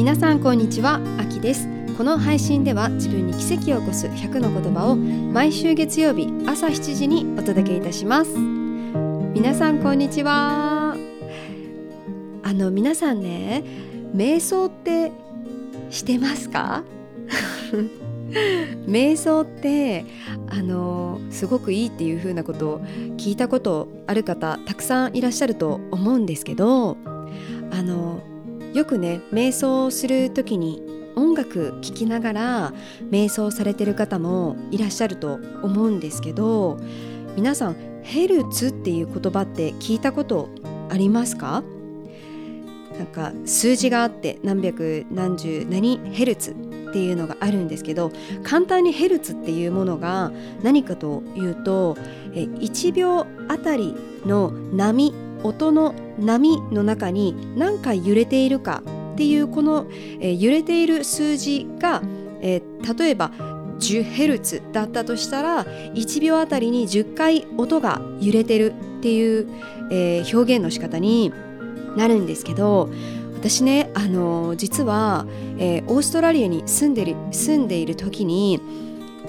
皆さんこんにちはあきです。この配信では自分に奇跡を起こす100の言葉を毎週月曜日朝7時にお届けいたします。皆さんこんにちは。あの皆さんね瞑想ってしてますか？瞑想ってあのすごくいいっていう風なことを聞いたことある方たくさんいらっしゃると思うんですけどあのよくね瞑想をする時に音楽聴きながら瞑想されてる方もいらっしゃると思うんですけど皆さんヘルツっていう言葉って聞いたことありますか？なんか数字があって何百何十何ヘルツっていうのがあるんですけど簡単にヘルツっていうものが何かというと1秒あたりの波音の波の中に何回揺れているかっていうこの、え揺れている数字が、え例えば 10Hz だったとしたら1秒あたりに10回音が揺れてるっていう、えー、表現の仕方になるんですけど私ね、あのー、実は、えー、オーストラリアに住んでる住んでいる時に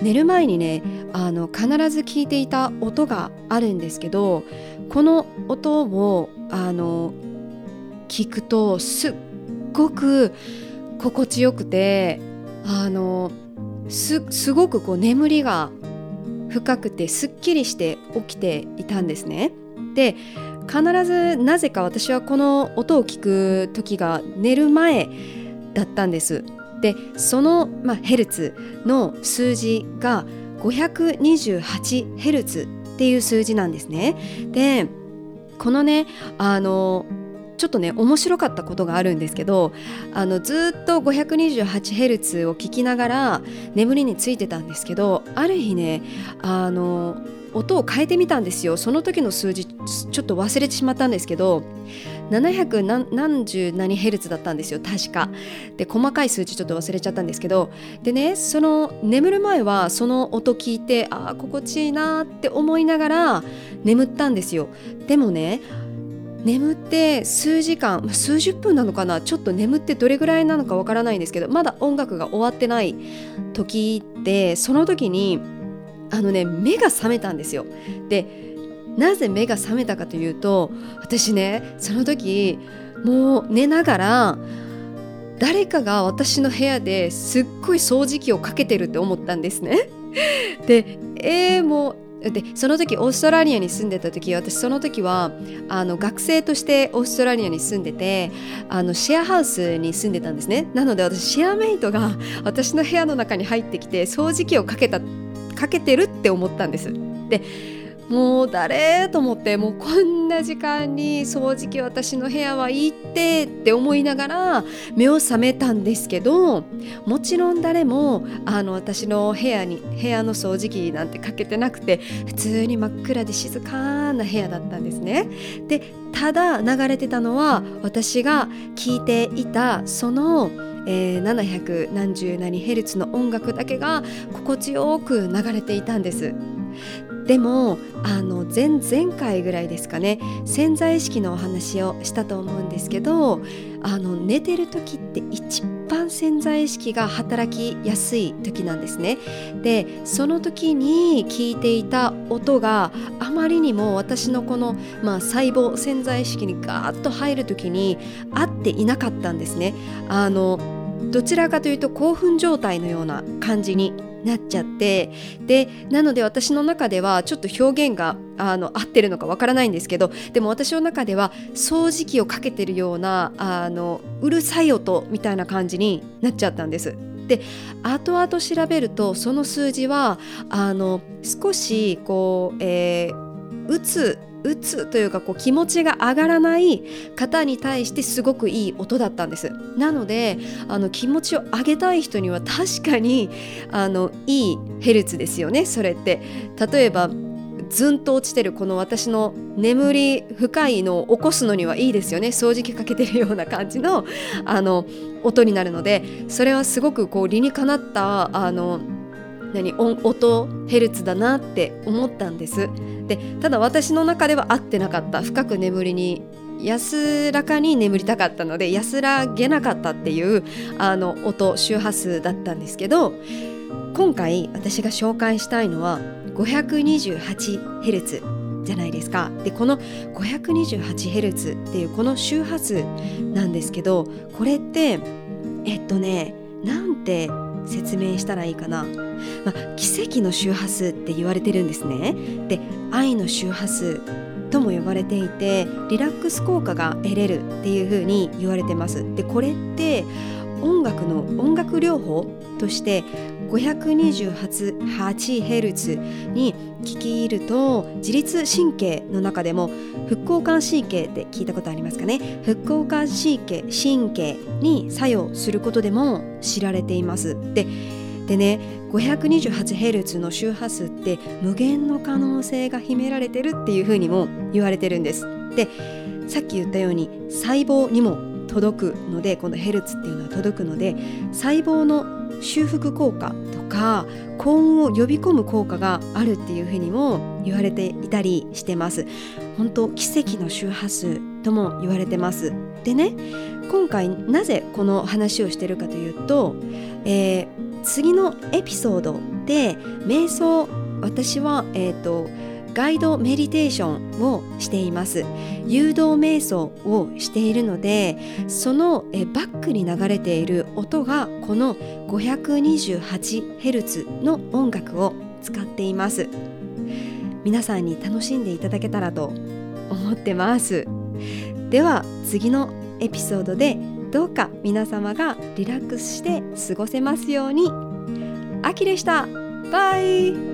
寝る前にねあの必ず聞いていた音があるんですけどこの音をあの聞くとすっごく心地よくてあのすすごくこう眠りが深くてすっきりして起きていたんですね。で必ずなぜか私はこの音を聞く時が寝る前だったんです。でその、まあ、ヘルツの数字が 528Hz っていう数字なんですね。でこのねあのちょっとね面白かったことがあるんですけどあのずっと 528Hz を聞きながら眠りについてたんですけどある日ねあの音を変えてみたんですよその時の数字ちょっと忘れてしまったんですけど700何十何ヘルツだったんですよ確か。で細かい数字ちょっと忘れちゃったんですけど。でねその眠る前はその音聞いてああ心地いいなって思いながら眠ったんですよ。でもね眠って数時間数十分なのかな？ちょっと眠ってどれぐらいなのかわからないんですけどまだ音楽が終わってない時ってその時にあのね目が覚めたんですよ。でなぜ目が覚めたかというと私ねその時もう寝ながら誰かが私の部屋ですっごい掃除機をかけてるって思ったんですね。でえー、もうでその時オーストラリアに住んでた時私その時はあの学生としてオーストラリアに住んでてあのシェアハウスに住んでたんですねなので私シェアメイトが私の部屋の中に入ってきて掃除機をかけたかけてるって思ったんですでもう誰と思ってもうこんな時間に掃除機私の部屋は行ってって思いながら目を覚めたんですけどもちろん誰もあの私の部屋に部屋の掃除機なんてかけてなくて普通に真っ暗で静かな部屋だったんですね。でただ流れてたのは私が聴いていたそのえー、700何十何ヘルツの音楽だけが心地よく流れていたんですでもあの前々回ぐらいですかね潜在意識のお話をしたと思うんですけどあの寝てる時って一番潜在意識が働きやすい時なんですね。でその時に聞いていた音があまりにも私のこの、まあ、細胞潜在意識にガーッと入る時に合っていなかったんですね。あのどちらかというと興奮状態のような感じになっちゃってでなので私の中ではちょっと表現があの合ってるのかわからないんですけどでも私の中では掃除機をかけてるようなあのうるさい音みたいな感じになっちゃったんです。で後々調べるとその数字はあの少しこう、えー、うつ打つというかこう気持ちが上がらない方に対してすごくいい音だったんです。なのであの気持ちを上げたい人には確かにあのいいヘルツですよねそれって。例えばずんと落ちてるこの私の眠り深いのを起こすのにはいいですよね。掃除機かけてるような感じのあの音になるのでそれはすごくこう理にかなったあの何音ヘルツだなって思ったんです。でただ私の中では合ってなかった。深く眠りに安らかに眠りたかったので安らげなかったっていうあの音周波数だったんですけど今回私が紹介したいのは 528Hz じゃないですか。でこの 528Hz っていうこの周波数なんですけどこれってえっとねなんて説明したらいいかな、まあ、奇跡の周波数って言われてるんですね。で愛の周波数とも呼ばれていてリラックス効果が得れるっていう風に言われてます。でこれって音楽の音楽療法として528 Hz に聞き入ると自律神経の中でも副交感神経って聞いたことありますかね？副交感神経神経に作用することでも知られています。ででね 528Hz の周波数って無限の可能性が秘められてるっていうふうにも言われてるんです。でさっき言ったように細胞にも届くのでこのヘルツっていうのは届くので細胞の修復効果とか幸運を呼び込む効果があるっていうふうにも言われていたりしてます。本当奇跡の周波数とも言われてます。でね今回なぜこの話をしてるかというと、えー、次のエピソードで瞑想私はえっ、ー、とガイドメディテーションをしています。誘導瞑想をしているのでそのバックに流れている音がこの 528Hz の音楽を使っています。皆さんに楽しんでいただけたらと思ってます。では次のエピソードでどうか皆様がリラックスして過ごせますように。あきでしたバイ。